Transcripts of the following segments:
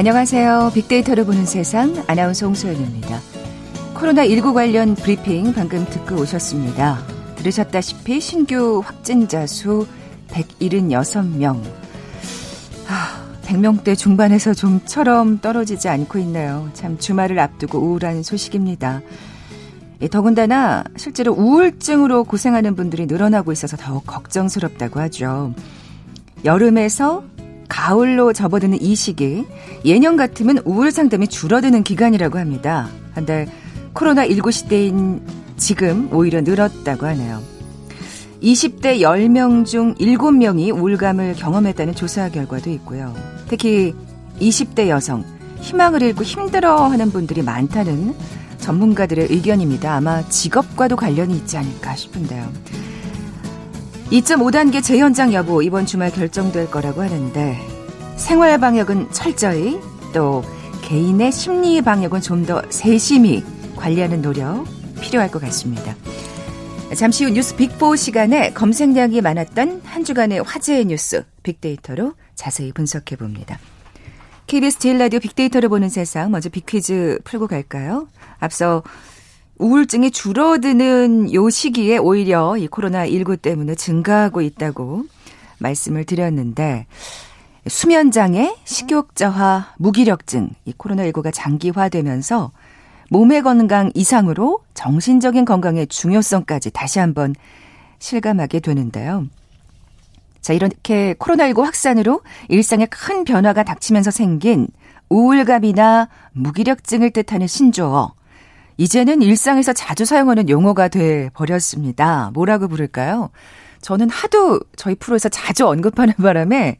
안녕하세요. 빅데이터를 보는 세상 아나운서 홍소연입니다. 코로나19 관련 브리핑 방금 듣고 오셨습니다. 들으셨다시피 신규 확진자 수 176명. 아, 100명대 중반에서 좀처럼 떨어지지 않고 있네요. 참 주말을 앞두고 우울한 소식입니다. 예, 더군다나 실제로 우울증으로 고생하는 분들이 늘어나고 있어서 더욱 걱정스럽다고 하죠. 여름에서 가을로 접어드는 이 시기, 예년 같으면 우울 상담이 줄어드는 기간이라고 합니다. 한데 코로나19 시대인 지금 오히려 늘었다고 하네요. 20대 10명 중 7명이 우울감을 경험했다는 조사 결과도 있고요. 특히 20대 여성, 희망을 잃고 힘들어하는 분들이 많다는 전문가들의 의견입니다. 아마 직업과도 관련이 있지 않을까 싶은데요. 2.5단계 재연장 여부 이번 주말 결정될 거라고 하는데 생활 방역은 철저히 또 개인의 심리 방역은 좀 더 세심히 관리하는 노력 필요할 것 같습니다. 잠시 후 뉴스 빅4 시간에 검색량이 많았던 한 주간의 화제의 뉴스 빅데이터로 자세히 분석해 봅니다. KBS 제일 라디오 빅데이터를 보는 세상 먼저 빅퀴즈 풀고 갈까요? 앞서 우울증이 줄어드는 요 시기에 오히려 이 코로나19 때문에 증가하고 있다고 말씀을 드렸는데 수면장애, 식욕저하, 무기력증, 이 코로나19가 장기화되면서 몸의 건강 이상으로 정신적인 건강의 중요성까지 다시 한번 실감하게 되는데요. 자, 이렇게 코로나19 확산으로 일상에 큰 변화가 닥치면서 생긴 우울감이나 무기력증을 뜻하는 신조어. 이제는 일상에서 자주 사용하는 용어가 돼 버렸습니다. 뭐라고 부를까요? 저는 하도 저희 프로에서 자주 언급하는 바람에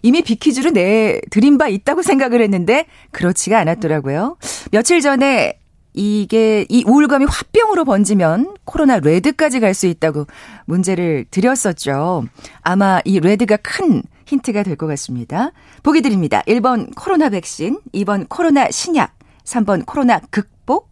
이미 비키즈로 내드린 바 있다고 생각을 했는데 그렇지가 않았더라고요. 며칠 전에 이게 이 우울감이 화병으로 번지면 코로나 레드까지 갈 수 있다고 문제를 드렸었죠. 아마 이 레드가 큰 힌트가 될 것 같습니다. 보기 드립니다. 1번 코로나 백신, 2번 코로나 신약, 3번 코로나 극복,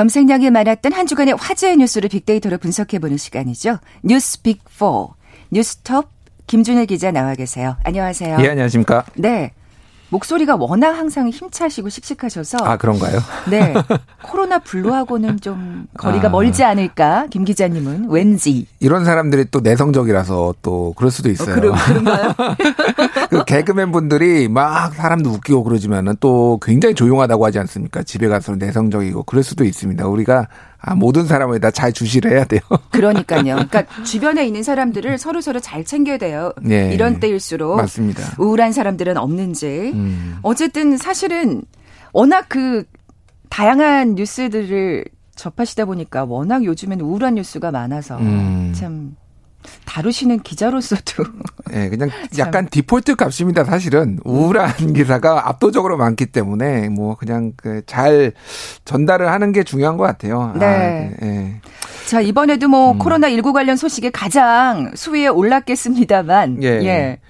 검색량이 많았던 한 주간의 화제의 뉴스를 빅데이터로 분석해보는 시간이죠. 뉴스 빅4. 뉴스톱 김준일 기자 나와 계세요. 안녕하세요. 예, 안녕하십니까. 네. 목소리가 워낙 항상 힘차시고 씩씩하셔서 아 그런가요? 네 코로나 블루하고는 좀 거리가 아. 멀지 않을까 김 기자님은 왠지 이런 사람들이 또 내성적이라서 또 그럴 수도 있어요. 어, 그런, 그런가요? 그 개그맨 분들이 막 사람도 웃기고 그러지만은 또 굉장히 조용하다고 하지 않습니까? 집에 가서 내성적이고 그럴 수도 있습니다. 우리가 아, 모든 사람을 다 잘 주시를 해야 돼요. 그러니까요. 그러니까 주변에 있는 사람들을 서로 서로 잘 챙겨야 돼요. 네. 이런 때일수록 맞습니다. 우울한 사람들은 없는지. 음. 어쨌든 사실은 워낙 그 다양한 뉴스들을 접하시다 보니까 워낙 요즘엔 우울한 뉴스가 많아서 음. 참 다루시는 기자로서도. 예, 네, 그냥 약간 디폴트 값입니다. 사실은 우울한 기사가 압도적으로 많기 때문에 뭐 그냥 그 잘 전달을 하는 게 중요한 것 같아요. 네. 아, 네. 자 이번에도 뭐 음. 코로나 19 관련 소식이 가장 수위에 올랐겠습니다만. 예. 예.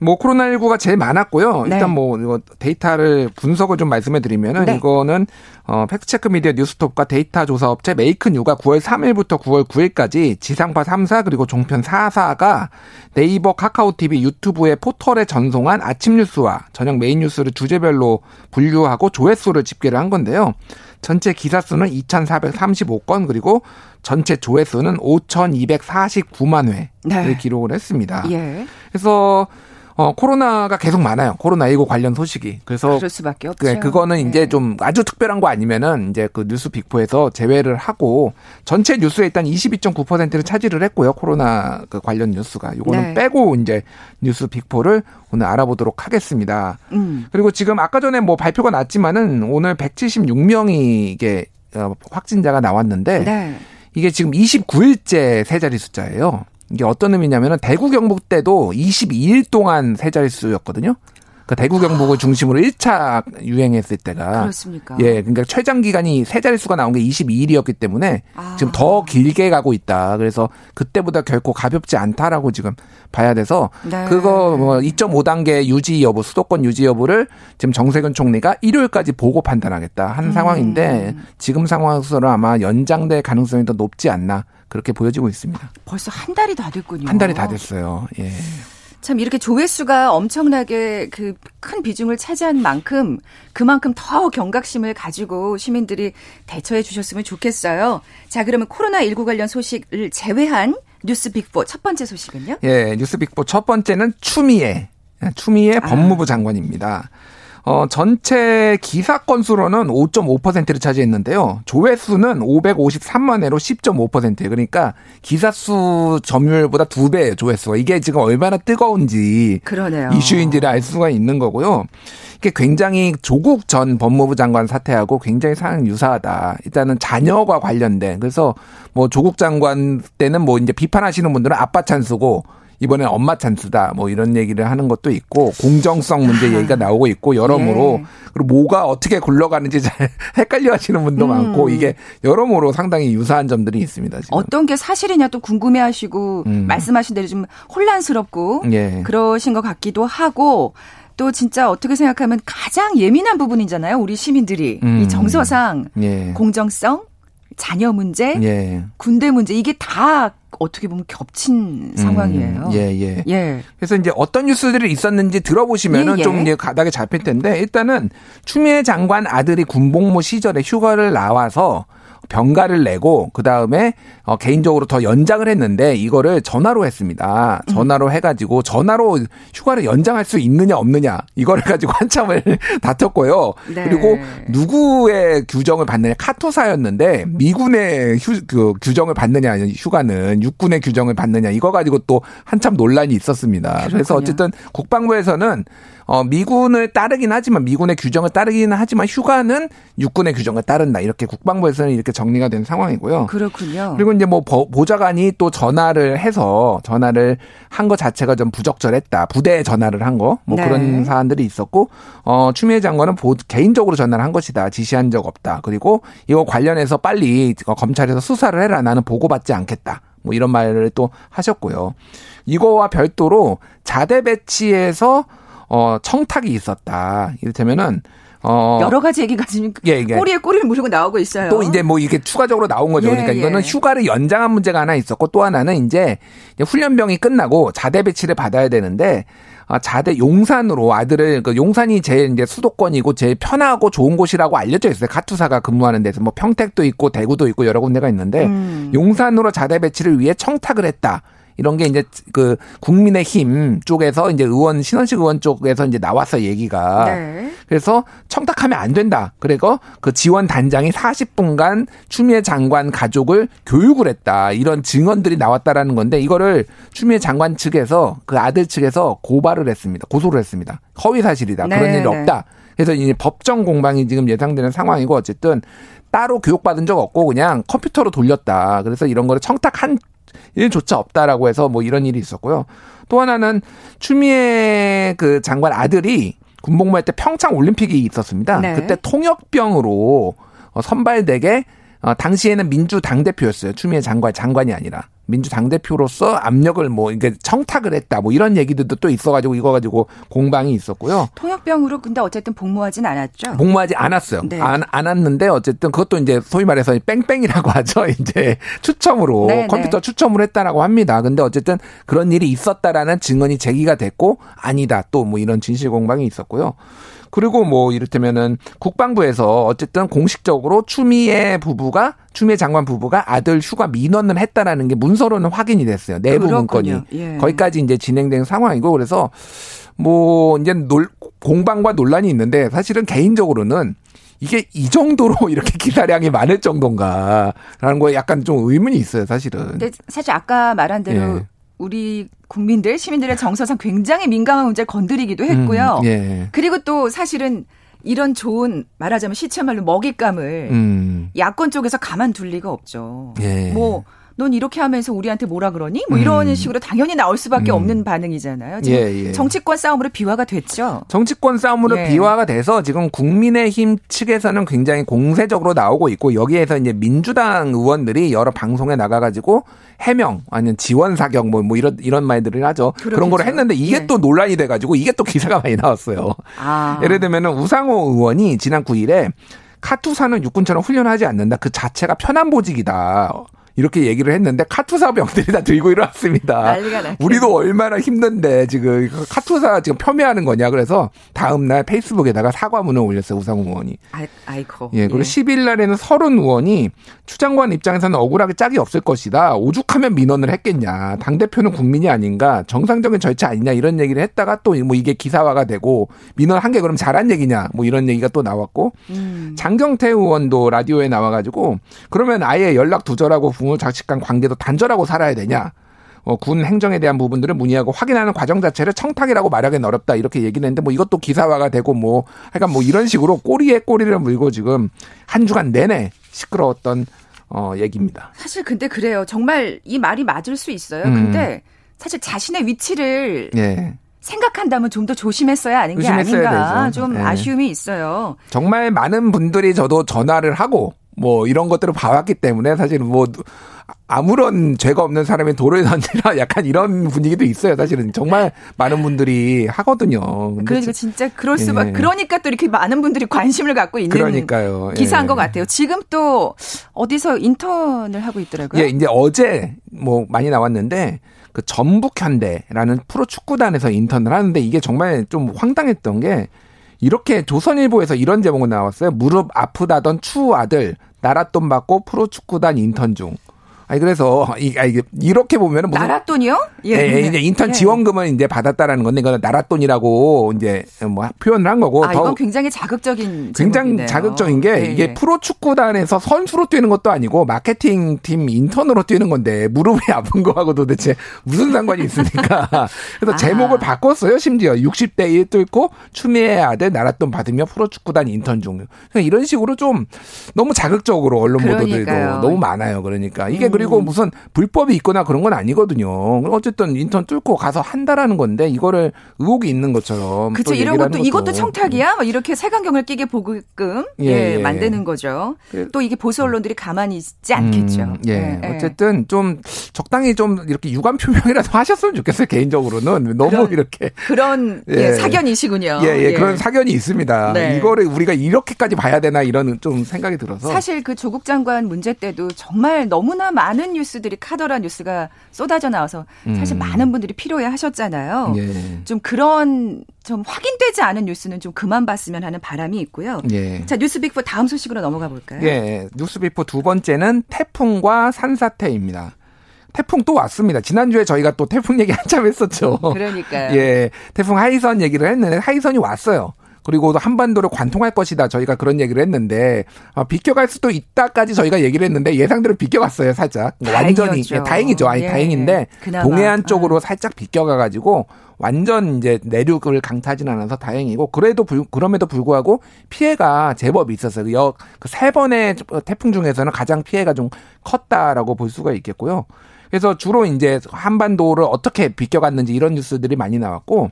뭐 코로나19가 제일 많았고요. 네. 일단 뭐 이거 데이터를 분석을 좀 말씀해 드리면은 네. 이거는 어 팩트체크 미디어 뉴스톱과 데이터 조사 업체 메이크뉴가 9월 3일부터 9월 9일까지 지상파 3사 그리고 종편 4사가 네이버, 카카오 TV, 유튜브의 포털에 전송한 아침 뉴스와 저녁 메인 뉴스를 주제별로 분류하고 조회수를 집계를 한 건데요. 전체 기사 수는 2,435건 그리고 전체 조회수는 5,249만 회를 네. 기록을 했습니다. 예. 그래서 어, 코로나가 계속 많아요. 코로나19 관련 소식이. 그래서. 그럴 수밖에 없죠. 네, 그거는 네. 이제 좀 아주 특별한 거 아니면은 이제 그 뉴스 빅포에서 제외를 하고 전체 뉴스에 일단 22.9%를 차지를 했고요. 코로나 그 관련 뉴스가. 요거는 네. 빼고 이제 뉴스 빅포를 오늘 알아보도록 하겠습니다. 음. 그리고 지금 아까 전에 뭐 발표가 났지만은 오늘 176명이 이게 어, 확진자가 나왔는데 네. 이게 지금 29일째 세 자리 숫자예요. 이게 어떤 의미냐면은 대구 경북 때도 22일 동안 세 자릿수였거든요. 그 대구 경북을 중심으로 1차 유행했을 때가 그렇습니까? 예, 그러니까 최장 기간이 세 자릿수가 나온 게 22일이었기 때문에 아. 지금 더 길게 가고 있다. 그래서 그때보다 결코 가볍지 않다라고 지금 봐야 돼서 네. 그거 뭐 2.5단계 유지 여부, 수도권 유지 여부를 지금 정세균 총리가 일요일까지 보고 판단하겠다 한 음. 상황인데 지금 상황에서는 아마 연장될 가능성이 더 높지 않나 그렇게 보여지고 있습니다. 벌써 한 달이 다 됐군요. 한 달이 다 됐어요. 예. 참 이렇게 조회수가 엄청나게 그 큰 비중을 차지한 만큼 그만큼 더 경각심을 가지고 시민들이 대처해 주셨으면 좋겠어요. 자, 그러면 코로나19 관련 소식을 제외한 뉴스 빅보 첫 번째 소식은요? 예, 뉴스 빅보 첫 번째는 추미애. 추미애 아. 법무부 장관입니다. 어, 전체 기사 건수로는 5.5%를 차지했는데요. 조회수는 553만 회로 10.5%예요. 그러니까 기사 수 점유율보다 두 배예요, 조회수가. 이게 지금 얼마나 뜨거운지 그러네요. 이슈인지를 알 수가 있는 거고요. 이게 굉장히 조국 전 법무부 장관 사태하고 굉장히 상황 유사하다. 일단은 자녀와 관련된 그래서 뭐 조국 장관 때는 뭐 이제 비판하시는 분들은 아빠 찬스고 이번에 엄마 찬스다 뭐 이런 얘기를 하는 것도 있고 공정성 문제 아. 얘기가 나오고 있고 여러모로 예. 그리고 뭐가 어떻게 굴러가는지 잘 헷갈려 하시는 분도 음. 많고 이게 여러모로 상당히 유사한 점들이 있습니다. 지금. 어떤 게 사실이냐 또 궁금해 하시고 음. 말씀하신 대로 좀 혼란스럽고 예. 그러신 것 같기도 하고 또 진짜 어떻게 생각하면 가장 예민한 부분이잖아요. 우리 시민들이 음. 이 정서상 예. 공정성 자녀 문제, 예. 군대 문제 이게 다 어떻게 보면 겹친 상황이에요. 음, 예, 예. 예. 그래서 이제 어떤 뉴스들이 있었는지 들어보시면은 예, 예. 좀 이제 가닥에 잡힐 텐데 일단은 추미애 장관 아들이 군복무 시절에 휴가를 나와서 병가를 내고 그 다음에 어, 개인적으로 더 연장을 했는데 이거를 전화로 했습니다. 전화로 해가지고 전화로 휴가를 연장할 수 있느냐 없느냐 이거를 가지고 한참을 다퉜고요. 네. 그리고 누구의 규정을 받느냐 카투사였는데 미군의 휴, 그 규정을 받느냐 휴가는 육군의 규정을 받느냐 이거 가지고 또 한참 논란이 있었습니다. 그렇군요. 그래서 어쨌든 국방부에서는 어, 미군을 따르긴 하지만 미군의 규정을 따르기는 하지만 휴가는 육군의 규정을 따른다. 이렇게 국방부에서는 이렇게 정리가 된 상황이고요. 그렇군요. 그리고 이제 뭐 보좌관이 또 전화를 해서 전화를 한 것 자체가 좀 부적절했다. 부대에 전화를 한 거. 뭐 네. 그런 사안들이 있었고 어, 추미애 장관은 보, 개인적으로 전화를 한 것이다. 지시한 적 없다. 그리고 이거 관련해서 빨리 검찰에서 수사를 해라. 나는 보고받지 않겠다. 뭐 이런 말을 또 하셨고요. 이거와 별도로 자대 배치에서 어, 청탁이 있었다. 이를테면은 어 여러 가지 얘기가 지금 예, 예. 꼬리에 꼬리를 물고 나오고 있어요. 또 이제 뭐 이게 추가적으로 나온 거죠. 예, 그러니까 이거는 예. 휴가를 연장한 문제가 하나 있었고 또 하나는 이제 훈련병이 끝나고 자대 배치를 받아야 되는데 아, 자대 용산으로 아들을 그 용산이 제일 이제 수도권이고 제일 편하고 좋은 곳이라고 알려져 있어요. 카투사가 근무하는 데서 뭐 평택도 있고 대구도 있고 여러 군데가 있는데 음. 용산으로 자대 배치를 위해 청탁을 했다. 이런 게 이제 그 국민의힘 쪽에서 이제 의원 신원식 의원 쪽에서 이제 나왔어 얘기가. 네. 그래서 청탁하면 안 된다. 그리고 그 지원 단장이 40분간 추미애 장관 가족을 교육을 했다. 이런 증언들이 나왔다라는 건데 이거를 추미애 장관 측에서 그 아들 측에서 고발을 했습니다. 고소를 했습니다. 허위 사실이다. 네. 그런 일이 없다. 그래서 이제 법정 공방이 지금 예상되는 상황이고 어쨌든 따로 교육받은 적 없고 그냥 컴퓨터로 돌렸다. 그래서 이런 거를 청탁한 일조차 없다라고 해서 뭐 이런 일이 있었고요. 또 하나는 추미애 그 장관 아들이 군복무할 때 평창 올림픽이 있었습니다. 네. 그때 통역병으로 어, 선발되게 어, 당시에는 민주 당 대표였어요. 추미애 장관 장관이 아니라. 민주당 대표로서 압력을 뭐 이게 청탁을 했다 뭐 이런 얘기들도 또 있어가지고 이거 가지고 공방이 있었고요. 통역병으로 근데 어쨌든 복무하진 않았죠. 복무하지 않았어요. 네. 안 않았는데 어쨌든 그것도 이제 소위 말해서 뺑뺑이라고 하죠. 이제 추첨으로 네, 네. 컴퓨터 네. 추첨을 했다라고 합니다. 근데 어쨌든 그런 일이 있었다라는 증언이 제기가 됐고 아니다 또 뭐 이런 진실 공방이 있었고요. 그리고 뭐 이를테면은 국방부에서 어쨌든 공식적으로 추미애 부부가 추미애 장관 부부가 아들 휴가 민원을 했다라는 게 문서로는 확인이 됐어요. 내부 문건이. 예. 거기까지 이제 진행된 상황이고 그래서 뭐 이제 놀, 공방과 논란이 있는데 사실은 개인적으로는 이게 이 정도로 이렇게 기사량이 많을 정도인가라는 거에 약간 좀 의문이 있어요, 사실은. 근데 사실 아까 말한 대로 예. 우리 국민들, 시민들의 정서상 굉장히 민감한 문제를 건드리기도 했고요. 음, 예. 그리고 또 사실은 이런 좋은 말하자면 시체말로 먹잇감을 음. 야권 쪽에서 가만 둘 리가 없죠. 예. 뭐 넌 이렇게 하면서 우리한테 뭐라 그러니? 뭐 이런 음. 식으로 당연히 나올 수밖에 음. 없는 반응이잖아요. 지금 예, 예. 정치권 싸움으로 비화가 됐죠. 정치권 싸움으로 예. 비화가 돼서 지금 국민의힘 측에서는 굉장히 공세적으로 나오고 있고 여기에서 이제 민주당 의원들이 여러 방송에 나가가지고 해명 아니면 지원 사격 뭐, 뭐 이런 이런 말들을 하죠. 그렇겠죠. 그런 걸 했는데 이게 예. 또 논란이 돼가지고 이게 또 기사가 많이 나왔어요. 아. 예를 들면은 우상호 의원이 지난 9일에 카투사는 육군처럼 훈련하지 않는다. 그 자체가 편한 보직이다. 이렇게 얘기를 했는데 카투사 병들이 다 들고 일어났습니다. 우리도 얼마나 힘든데 지금 카투사 지금 폄훼하는 거냐 그래서 다음 날 페이스북에다가 사과문을 올렸어요 우상호 의원이. 아이, 고예 그리고 예. 10일 날에는 서른 의원이 추 장관 입장에서는 억울하게 짝이 없을 것이다. 오죽하면 민원을 했겠냐. 당 대표는 국민이 아닌가. 정상적인 절차 아니냐 이런 얘기를 했다가 또 뭐 이게 기사화가 되고 민원 한 게 그럼 잘한 얘기냐 뭐 이런 얘기가 또 나왔고 음. 장경태 의원도 라디오에 나와가지고 그러면 아예 연락 두절하고 부모 자식 간 관계도 단절하고 살아야 되냐. 어, 군 행정에 대한 부분들을 문의하고 확인하는 과정 자체를 청탁이라고 말하기는 어렵다 이렇게 얘기는 했는데 뭐 이것도 기사화가 되고 뭐 하여간 뭐 이런 식으로 꼬리에 꼬리를 물고 지금 한 주간 내내 시끄러웠던 어 얘기입니다. 사실 근데 그래요. 정말 이 말이 맞을 수 있어요. 음. 근데 사실 자신의 위치를 예. 생각한다면 좀 더 조심했어야 하는 게 아닌가 되죠. 좀 예. 아쉬움이 있어요. 정말 많은 분들이 저도 전화를 하고 뭐 이런 것들을 봐왔기 때문에 사실은 뭐 아무런 죄가 없는 사람이 돌을 던지라 약간 이런 분위기도 있어요. 사실은 정말 많은 분들이 하거든요. 그러니까 진짜 그럴 수밖 예. 그러니까 또 이렇게 많은 분들이 관심을 갖고 있는 그러니까요. 기사인 예. 것 같아요. 지금 또 어디서 인턴을 하고 있더라고요. 예, 이제 어제 뭐 많이 나왔는데 그 전북현대라는 프로 축구단에서 인턴을 하는데 이게 정말 좀 황당했던 게 이렇게 조선일보에서 이런 제목이 나왔어요. 무릎 아프다던 추 아들 나랏돈 받고 프로축구단 인턴 중. 아니 그래서 이 아, 이렇게 보면은 무슨 나랏돈이요? 예, 예, 이제 인턴 예. 지원금을 이제 받았다라는 건데 이거는 나랏돈이라고 이제 뭐 표현을 한 거고. 아, 이건 굉장히 자극적인 굉장히 제목이네요. 자극적인 게 예, 이게 예. 프로 축구단에서 선수로 뛰는 것도 아니고 마케팅 팀 인턴으로 뛰는 건데 무릎이 아픈 거하고 도대체 무슨 상관이 있습니까? 그래서 아. 제목을 바꿨어요. 심지어 60대 1 뚫고 추미애 아들 나랏돈 받으며 프로 축구단 인턴 중. 이런 식으로 좀 너무 자극적으로 언론 보도들도 너무 많아요. 그러니까 이게 음. 그리고 무슨 불법이 있거나 그런 건 아니거든요. 어쨌든 인턴 뚫고 가서 한다라는 건데 이거를 의혹이 있는 것처럼. 그렇죠. 이런 것도, 것도, 이것도 청탁이야? 뭐 이렇게 색안경을 끼게 보게끔 예, 예, 예, 만드는 거죠. 그또 이게 보수 언론들이 가만히 있지 않겠죠. 음, 예. 예. 어쨌든 좀 적당히 좀 이렇게 유감 표명이라도 하셨으면 좋겠어요. 개인적으로는 너무 그런, 이렇게 그런 예. 예. 사견이시군요. 예, 예, 그런 사견이 있습니다. 네. 이거를 우리가 이렇게까지 봐야 되나 이런 좀 생각이 들어서 사실 그 조국 장관 문제 때도 정말 너무나 많은 많은 뉴스들이 카더라 뉴스가 쏟아져 나와서 사실 음. 많은 분들이 필요해 하셨잖아요. 예. 좀 그런 좀 확인되지 않은 뉴스는 좀 그만 봤으면 하는 바람이 있고요. 예. 자, 뉴스 Big Four 다음 소식으로 넘어가 볼까요? 예. 뉴스 Big Four 두 번째는 태풍과 산사태입니다. 태풍 또 왔습니다. 지난주에 저희가 또 태풍 얘기 한참 했었죠. 그러니까요. 예. 태풍 하이선 얘기를 했는데 하이선이 왔어요. 그리고 한반도를 관통할 것이다. 저희가 그런 얘기를 했는데 어, 비껴갈 수도 있다까지 저희가 얘기를 했는데 예상대로 비껴갔어요. 살짝 완전히 예, 다행이죠. 아니 예, 다행인데 그나마. 동해안 쪽으로 아. 살짝 비껴가 가지고 완전 이제 내륙을 강타하지는 않아서 다행이고 그래도 불, 그럼에도 불구하고 피해가 제법 있었어요. 역그세 번의 태풍 중에서는 가장 피해가 좀 컸다라고 볼 수가 있겠고요. 그래서 주로 이제 한반도를 어떻게 비껴갔는지 이런 뉴스들이 많이 나왔고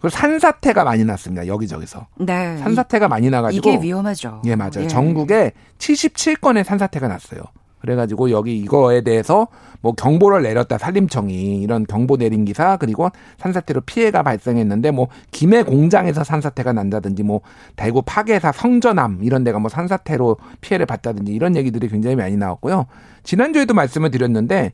그리고 산사태가 많이 났습니다. 여기저기서. 네. 산사태가 많이 나가지고 이게 위험하죠. 예, 맞아요. 예. 전국에 77건의 산사태가 났어요. 그래가지고 여기 이거에 대해서 뭐 경보를 내렸다 산림청이 이런 경보 내린 기사 그리고 산사태로 피해가 발생했는데 뭐 김해 공장에서 산사태가 난다든지 뭐 대구 파괴사 성전함 이런 데가 뭐 산사태로 피해를 봤다든지 이런 얘기들이 굉장히 많이 나왔고요. 지난주에도 말씀을 드렸는데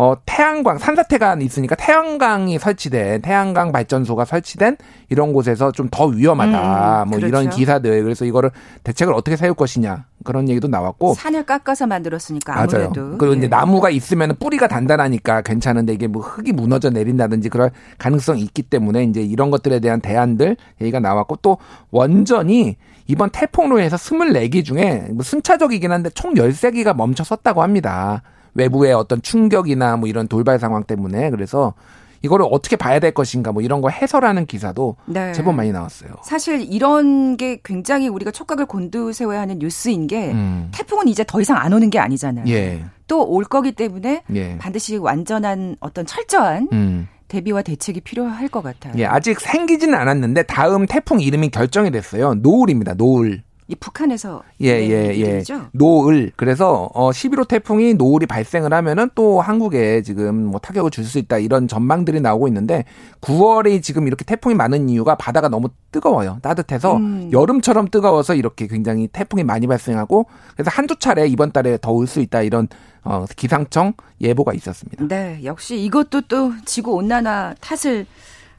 어, 태양광, 산사태가 있으니까 태양광이 설치된, 태양광 발전소가 설치된 이런 곳에서 좀 더 위험하다. 음, 뭐 그렇죠. 이런 기사들. 그래서 이거를 대책을 어떻게 세울 것이냐. 그런 얘기도 나왔고 산을 깎아서 만들었으니까 아무래도 맞아요. 그리고 예. 이제 나무가 있으면 뿌리가 단단하니까 괜찮은데 이게 뭐 흙이 무너져 내린다든지 그럴 가능성이 있기 때문에 이제 이런 것들에 대한 대안들 얘기가 나왔고 또 원전이 이번 태풍으로 해서 24기 중에 뭐 순차적이긴 한데 총 13기가 멈춰 섰다고 합니다. 외부의 어떤 충격이나 뭐 이런 돌발 상황 때문에 그래서 이거를 어떻게 봐야 될 것인가 뭐 이런 거 해설하는 기사도 네. 제법 많이 나왔어요. 사실 이런 게 굉장히 우리가 촉각을 곤두세워야 하는 뉴스인 게 음. 태풍은 이제 더 이상 안 오는 게 아니잖아요. 예. 또올 거기 때문에 예. 반드시 완전한 어떤 철저한 음. 대비와 대책이 필요할 것 같아요. 예, 아직 생기지는 않았는데 다음 태풍 이름이 결정이 됐어요. 노을입니다. 노을. 이 북한에서 예, 예, 예. 노을. 그래서 어 11호 태풍이 노을이 발생을 하면은 또 한국에 지금 뭐 타격을 줄 수 있다 이런 전망들이 나오고 있는데 9월이 지금 이렇게 태풍이 많은 이유가 바다가 너무 뜨거워요. 따뜻해서 음. 여름처럼 뜨거워서 이렇게 굉장히 태풍이 많이 발생하고 그래서 한두 차례 이번 달에 더올수 있다 이런 어 기상청 예보가 있었습니다. 네, 역시 이것도 또 지구 온난화 탓을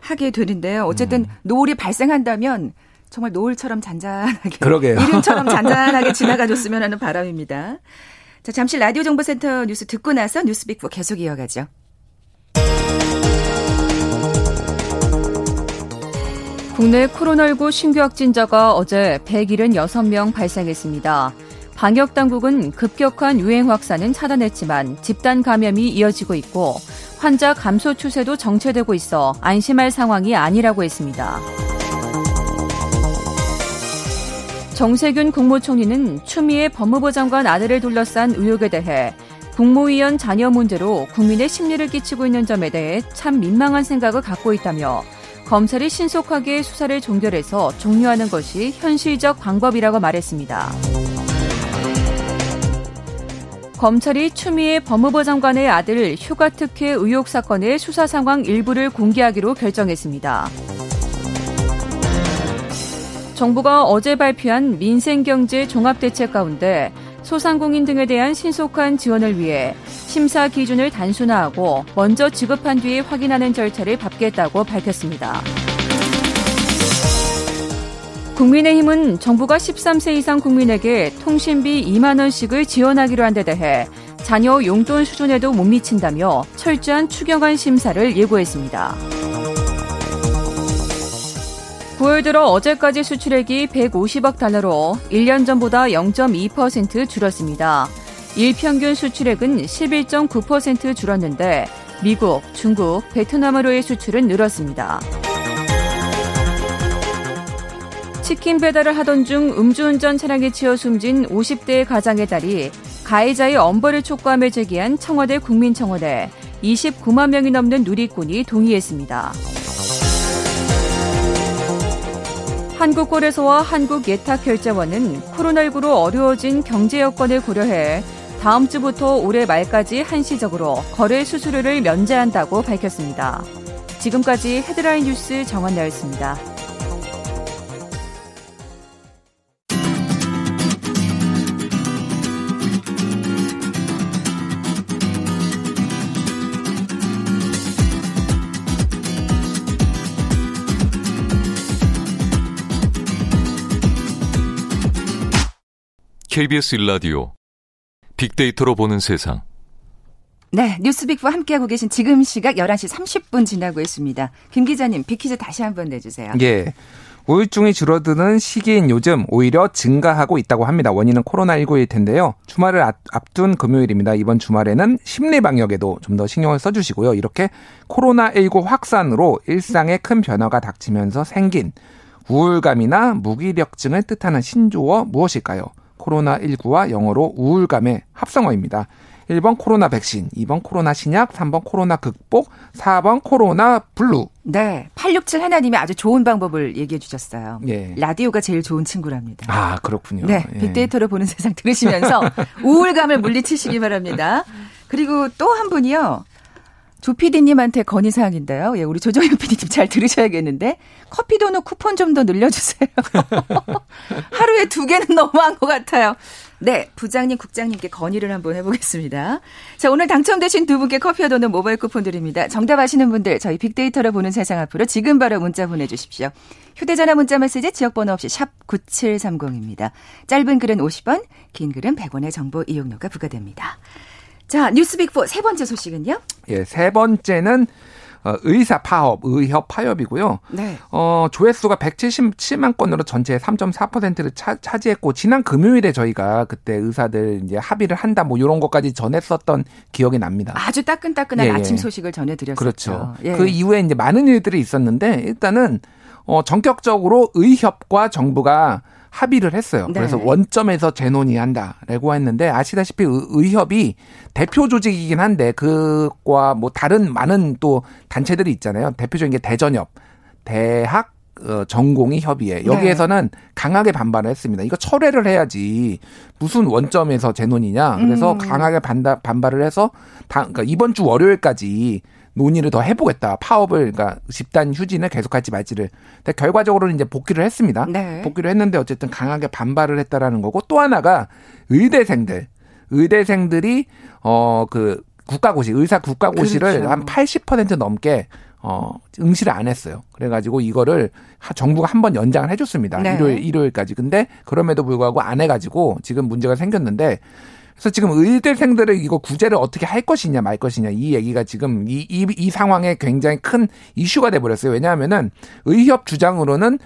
하게 되는데요. 어쨌든 음. 노을이 발생한다면 정말 노을처럼 잔잔하게 그러게요. 이름처럼 잔잔하게 지나가줬으면 하는 바람입니다. 자, 잠시 라디오 정보센터 뉴스 듣고 나서 뉴스빅4 계속 이어가죠. 국내 코로나19 신규 확진자가 어제 176명 발생했습니다. 방역 당국은 급격한 유행 확산은 차단했지만 집단 감염이 이어지고 있고 환자 감소 추세도 정체되고 있어 안심할 상황이 아니라고 했습니다. 정세균 국무총리는 추미애 법무부 장관 아들을 둘러싼 의혹에 대해 국무위원 자녀 문제로 국민의 심리를 끼치고 있는 점에 대해 참 민망한 생각을 갖고 있다며 검찰이 신속하게 수사를 종결해서 종료하는 것이 현실적 방법이라고 말했습니다. 검찰이 추미애 법무부 장관의 아들 휴가 특혜 의혹 사건의 수사 상황 일부를 공개하기로 결정했습니다. 정부가 어제 발표한 민생경제 종합대책 가운데 소상공인 등에 대한 신속한 지원을 위해 심사 기준을 단순화하고 먼저 지급한 뒤에 확인하는 절차를 밟겠다고 밝혔습니다. 국민의힘은 정부가 13세 이상 국민에게 통신비 2만 원씩을 지원하기로 한 데 대해 자녀 용돈 수준에도 못 미친다며 철저한 추경안 심사를 예고했습니다. 9월 들어 어제까지 수출액이 150억 달러로 1년 전보다 0.2% 줄었습니다. 일평균 수출액은 11.9% 줄었는데 미국, 중국, 베트남으로의 수출은 늘었습니다. 치킨 배달을 하던 중 음주운전 차량에 치여 숨진 50대 가장의 딸이 가해자의 엄벌을 촉구하며 제기한 청와대 국민청원에 29만 명이 넘는 누리꾼이 동의했습니다. 한국거래소와 한국예탁결제원은 코로나19로 어려워진 경제 여건을 고려해 다음 주부터 올해 말까지 한시적으로 거래 수수료를 면제한다고 밝혔습니다. 지금까지 헤드라인 뉴스 정한나였습니다. KBS 일라디오 빅데이터로 보는 세상. 네, 뉴스빅과 함께하고 계신 지금 시각 11시 30분 지나고 있습니다. 김 기자님, 빅퀴즈 다시 한번 내주세요. 예. 우울증이 줄어드는 시기인 요즘 오히려 증가하고 있다고 합니다. 원인은 코로나19일 텐데요. 주말을 앞둔 금요일입니다. 이번 주말에는 심리 방역에도 좀 더 신경을 써주시고요. 이렇게 코로나19 확산으로 일상에 큰 변화가 닥치면서 생긴 우울감이나 무기력증을 뜻하는 신조어 무엇일까요? 코로나19와 영어로 우울감의 합성어입니다. 1번 코로나 백신, 2번 코로나 신약, 3번 코로나 극복, 4번 코로나 blue. 네. 867 하나님이 아주 좋은 방법을 얘기해 주셨어요. 예. 라디오가 제일 좋은 친구랍니다. 아, 그렇군요. 네. 예. 빅데이터로 보는 세상 들으시면서 우울감을 물리치시기 바랍니다. 그리고 또 한 분이요. 조 PD님한테 건의 사항인데요. 예, 우리 조정현 PD님 잘 들으셔야겠는데 커피 도넛 쿠폰 좀 더 늘려주세요. 하루에 두 개는 너무한 것 같아요. 네, 부장님, 국장님께 건의를 한번 해보겠습니다. 자, 오늘 당첨되신 두 분께 커피와 도넛 모바일 쿠폰 드립니다. 정답 아시는 분들 저희 빅데이터로 보는 세상 앞으로 지금 바로 문자 보내주십시오. 휴대전화 문자 메시지 지역번호 없이 샵 9730입니다. 짧은 글은 50원, 긴 글은 100원의 정보 이용료가 부과됩니다. 자, 뉴스빅4 세 번째 소식은요? 예, 세 번째는 어, 의사 파업, 의협 파업이고요. 네. 어, 조회수가 177만 건으로 전체의 3.4%를 차, 차지했고 지난 금요일에 저희가 그때 의사들 이제 합의를 한다 뭐 이런 것까지 전했었던 기억이 납니다. 아주 따끈따끈한 예, 예. 아침 소식을 전해 드렸었죠. 그렇죠. 예. 그 이후에 이제 많은 일들이 있었는데 일단은 어, 전격적으로 의협과 정부가 합의를 했어요. 네. 그래서 원점에서 재논의한다라고 했는데 아시다시피 의협이 대표 조직이긴 한데 그과 뭐 다른 많은 또 단체들이 있잖아요. 대표적인 게 대전협, 대학 어, 전공의 협의회 여기에서는 네. 강하게 반발을 했습니다. 이거 철회를 해야지 무슨 원점에서 재논이냐. 그래서 음. 강하게 반다, 반발을 해서 다, 그러니까 이번 주 월요일까지 논의를 더 해보겠다. 파업을 그러니까 집단 휴진을 계속할지 말지를. 근데 결과적으로는 이제 복귀를 했습니다. 네. 복귀를 했는데 어쨌든 강하게 반발을 했다라는 거고 또 하나가 의대생들, 의대생들이 어 그 국가고시 의사 국가고시를 그렇죠. 한 80% 넘게 어, 응시를 안 했어요. 그래가지고 이거를 정부가 한 번 연장을 해줬습니다. 네. 일요일, 일요일까지. 근데 그럼에도 불구하고 안 해가지고 지금 문제가 생겼는데 그래서 지금 의대생들을 이거 구제를 어떻게 할 것이냐 말 것이냐 이 얘기가 지금 이, 이, 이 상황에 굉장히 큰 이슈가 돼 버렸어요. 왜냐하면은 의협 주장으로는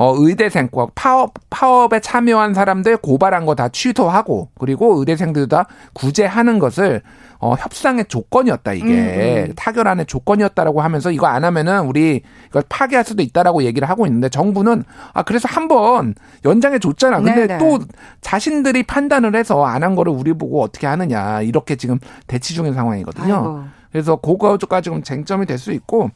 어, 의대생, 파업, 파업에 참여한 사람들 고발한 거 다 취소하고, 그리고 의대생들 다 구제하는 것을, 어, 협상의 조건이었다, 이게. 음, 음. 타결안의 조건이었다라고 하면서 이거 안 하면은 우리 이걸 파기할 수도 있다라고 얘기를 하고 있는데 정부는, 아, 그래서 한번 연장해 줬잖아. 근데 네네. 또 자신들이 판단을 해서 안 한 거를 우리 보고 어떻게 하느냐. 이렇게 지금 대치 중인 상황이거든요. 아이고. 그래서 그거가 지금 쟁점이 될 수 있고,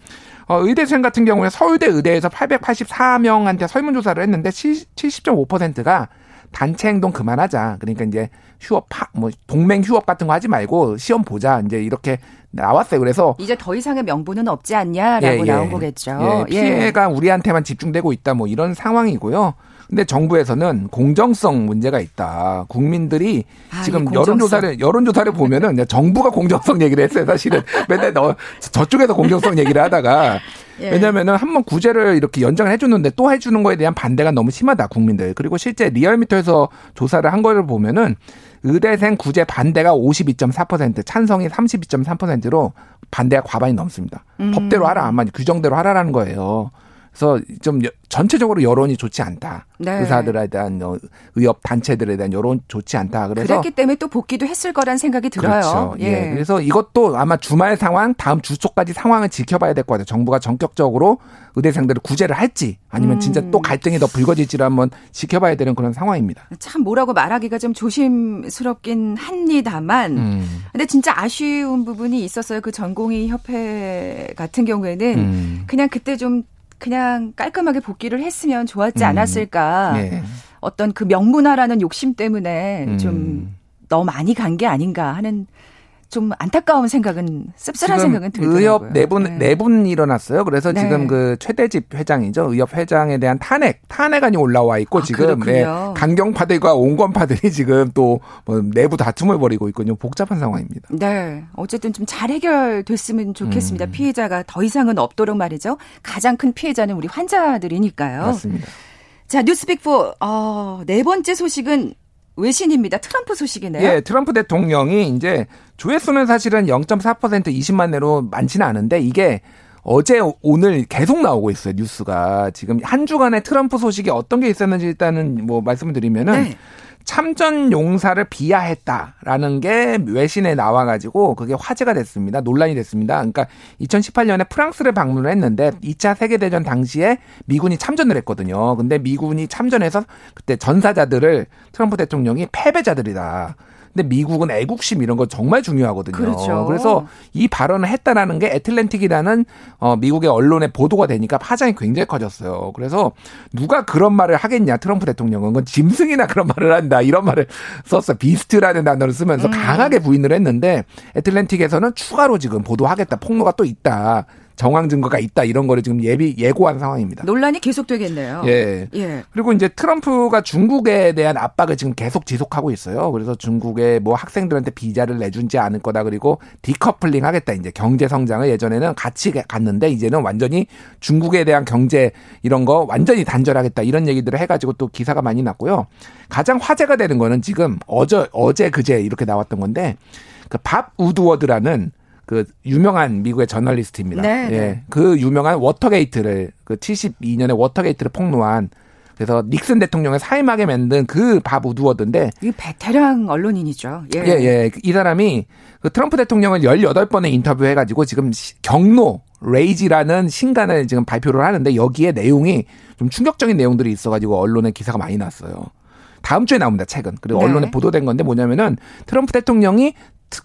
어, 의대생 같은 경우에 서울대 의대에서 884명한테 설문조사를 했는데 70.5%가 단체 행동 그만하자. 그러니까 이제 휴업 파, 뭐 동맹 휴업 같은 거 하지 말고 시험 보자. 이제 이렇게 나왔어요. 그래서 이제 더 이상의 명분은 없지 않냐라고 예, 예. 나온 거겠죠. 예, 피해가 예. 우리한테만 집중되고 있다. 뭐 이런 상황이고요. 근데 정부에서는 공정성 문제가 있다. 국민들이 아, 지금 여론조사를 여론조사를 보면은 정부가 공정성 얘기를 했어요. 사실은 맨날 너 저쪽에서 공정성 얘기를 하다가 예. 왜냐면은 한 번 구제를 이렇게 연장을 해주는데 또 해주는 거에 대한 반대가 너무 심하다 국민들. 그리고 실제 리얼미터에서 조사를 한 거를 보면은 의대생 구제 반대가 52.4% 찬성이 32.3%로 반대가 과반이 넘습니다. 음. 법대로 하라, 아마 규정대로 하라라는 거예요. 그래서 좀 전체적으로 여론이 좋지 않다. 네. 의사들에 대한 어, 의협 단체들에 대한 여론 좋지 않다. 그래서 그랬기 때문에 또 복귀도 했을 거란 생각이 들어요. 그렇죠. 예. 예. 그래서 이것도 아마 주말 상황, 다음 주 초까지 상황을 지켜봐야 될 것 같아요. 정부가 전격적으로 의대생들을 구제를 할지 아니면 음. 진짜 또 갈등이 더 불거질지를 한번 지켜봐야 되는 그런 상황입니다. 참 뭐라고 말하기가 좀 조심스럽긴 합니다만, 음. 근데 진짜 아쉬운 부분이 있었어요. 그 전공의 협회 같은 경우에는 음. 그냥 그때 좀 그냥 깔끔하게 복귀를 했으면 좋았지 음. 않았을까. 네. 어떤 그 명문화라는 욕심 때문에 음. 좀 너무 많이 간 게 아닌가 하는 좀 안타까운 생각은 씁쓸한 생각은 들더라고요. 의협 내분 네. 내분 일어났어요. 그래서 네. 지금 그 최대집 회장이죠. 의협 회장에 대한 탄핵 탄핵안이 올라와 있고 아, 지금 네, 강경파들과 온건파들이 지금 또 뭐 내부 다툼을 벌이고 있군요. 복잡한 상황입니다. 네, 어쨌든 좀 잘 해결됐으면 좋겠습니다. 음. 피해자가 더 이상은 없도록 말이죠. 가장 큰 피해자는 우리 환자들이니까요. 맞습니다. 자, 뉴스빅4 어, 네 번째 소식은 외신입니다. 트럼프 소식이네요. 예, 트럼프 대통령이 이제 조회수는 사실은 0.4% 20만 내로 많지는 않은데 이게 어제 오늘 계속 나오고 있어요 뉴스가 지금 한 주간의 트럼프 소식이 어떤 게 있었는지 일단은 뭐 말씀을 드리면은 네. 참전 용사를 비하했다라는 게 외신에 나와가지고 그게 화제가 됐습니다. 논란이 됐습니다. 그러니까 2018년에 프랑스를 방문을 했는데 2차 세계대전 당시에 미군이 참전을 했거든요. 근데 미군이 참전해서 그때 전사자들을 트럼프 대통령이 패배자들이다. 근데 미국은 애국심 이런 거 정말 중요하거든요. 그렇죠. 그래서 이 발언을 했다라는 게 애틀랜틱이라는 어 미국의 언론의 보도가 되니까 파장이 굉장히 커졌어요. 그래서 누가 그런 말을 하겠냐 트럼프 대통령은 그건 짐승이나 그런 말을 한다 이런 말을 썼어 비스트라는 단어를 쓰면서 음. 강하게 부인을 했는데 애틀랜틱에서는 추가로 지금 보도하겠다 폭로가 또 있다. 정황 증거가 있다 이런 거를 지금 예비 예고한 상황입니다. 논란이 계속되겠네요. 예. 예. 그리고 이제 트럼프가 중국에 대한 압박을 지금 계속 지속하고 있어요. 그래서 중국에 뭐 학생들한테 비자를 내준지 않을 거다. 그리고 디커플링 하겠다. 이제 경제 성장을 예전에는 같이 갔는데 이제는 완전히 중국에 대한 경제 이런 거 완전히 단절하겠다. 이런 얘기들을 해가지고 또 기사가 많이 났고요. 가장 화제가 되는 거는 지금 어제 어제 그제 이렇게 나왔던 건데 그 밥 우드워드라는 그 유명한 미국의 저널리스트입니다. 네, 예. 네. 그 유명한 워터게이트를 그 72년에 워터게이트를 폭로한 그래서 닉슨 대통령을 사임하게 만든 그 밥 우드워드인데 이 베테랑 언론인이죠. 예. 예, 예. 이 사람이 그 트럼프 대통령을 18번에 인터뷰해 가지고 지금 격노 Rage라는 신간을 지금 발표를 하는데 여기에 내용이 좀 충격적인 내용들이 있어 가지고 언론에 기사가 많이 났어요. 다음 주에 나옵니다, 책은. 그리고 네. 언론에 보도된 건데 뭐냐면은 트럼프 대통령이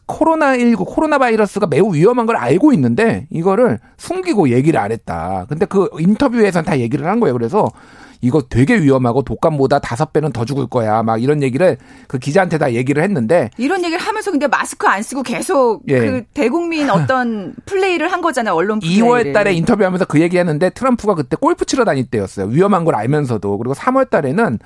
코로나19 코로나 바이러스가 매우 위험한 걸 알고 있는데 이거를 숨기고 얘기를 안 했다. 근데 그 인터뷰에선 다 얘기를 한 거예요. 그래서 이거 되게 위험하고 독감보다 다섯 배는 더 죽을 거야. 막 이런 얘기를 그 기자한테 다 얘기를 했는데 이런 얘기를 하면서 근데 마스크 안 쓰고 계속 예. 그 대국민 어떤 플레이를 한 거잖아요. 언론 플레이를. 2월 달에 인터뷰하면서 그 얘기했는데 트럼프가 그때 골프 치러 다닐 때였어요. 위험한 걸 알면서도. 그리고 3월 달에는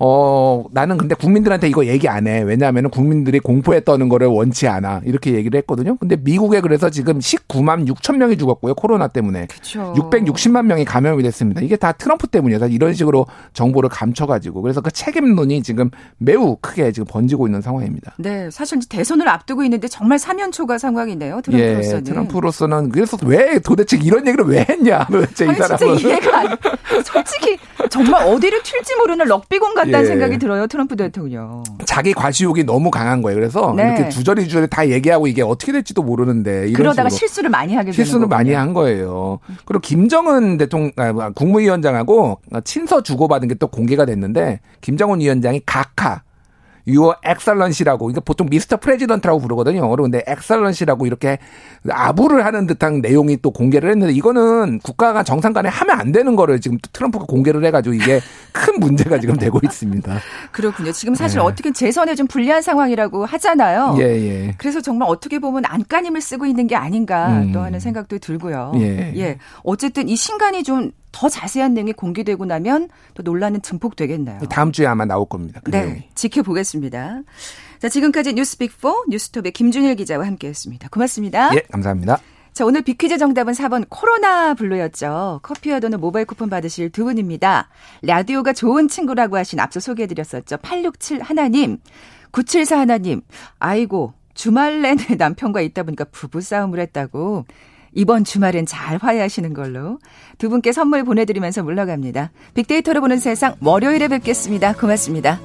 어, 나는 근데 국민들한테 이거 얘기 안 해. 왜냐하면 국민들이 공포에 떠는 거를 원치 않아. 이렇게 얘기를 했거든요. 근데 미국에 그래서 지금 19만 6천 명이 죽었고요. 코로나 때문에. 그쵸. 660만 명이 감염이 됐습니다. 이게 다 트럼프 때문이에요. 이런 식으로 정보를 감춰가지고. 그래서 그 책임론이 지금 매우 크게 지금 번지고 있는 상황입니다. 네. 사실 대선을 앞두고 있는데 정말 사면초가 상황이네요. 트럼프로서는. 예, 트럼프로서는. 그래서 왜 도대체 이런 얘기를 왜 했냐. 도대체 아니, 이 사람은. 진짜 이해가 안, 솔직히 정말 어디를 튈지 모르는 럭비공 같 같다는 예. 생각이 들어요. 트럼프 대통령. 자기 과시욕이 너무 강한 거예요. 그래서 네. 이렇게 주저리 주저리 다 얘기하고 이게 어떻게 될지도 모르는데 그러다가 실수를 많이 하게 실수를 많이 한 거예요. 그리고 김정은 대통령 아, 국무위원장하고 친서 주고받은 게 또 공개가 됐는데 김정은 위원장이 각하 Your Excellency라고 그러니까 보통 Mr. President라고 부르거든요. 그런데 Excellency라고 이렇게 아부를 하는 듯한 내용이 또 공개를 했는데 이거는 국가가 정상 간에 하면 안 되는 거를 지금 트럼프가 공개를 해가지고 이게 큰 문제가 지금 되고 있습니다. 그렇군요. 지금 사실 네. 어떻게 재선에 좀 불리한 상황이라고 하잖아요. 예, 예. 그래서 정말 어떻게 보면 안간힘을 쓰고 있는 게 아닌가 음. 또 하는 생각도 들고요. 예. 예. 어쨌든 이 신간이 좀더 자세한 내용이 공개되고 나면 또 논란은 증폭되겠나요? 다음 주에 아마 나올 겁니다. 그 네, 내용이. 지켜보겠습니다. 자, 지금까지 뉴스 빅4 뉴스톱의 김준일 기자와 함께했습니다. 고맙습니다. 예, 감사합니다. 자, 오늘 비퀴즈 정답은 4번 코로나 블루였죠. 커피와 도는 모바일 쿠폰 받으실 두 분입니다. 라디오가 좋은 친구라고 하신 앞서 소개해드렸었죠. 867 하나님, 974 하나님, 아이고, 주말 내내 남편과 있다 보니까 부부싸움을 했다고 이번 주말엔 잘 화해하시는 걸로 두 분께 선물 보내드리면서 물러갑니다. 빅데이터로 보는 세상 월요일에 뵙겠습니다. 고맙습니다.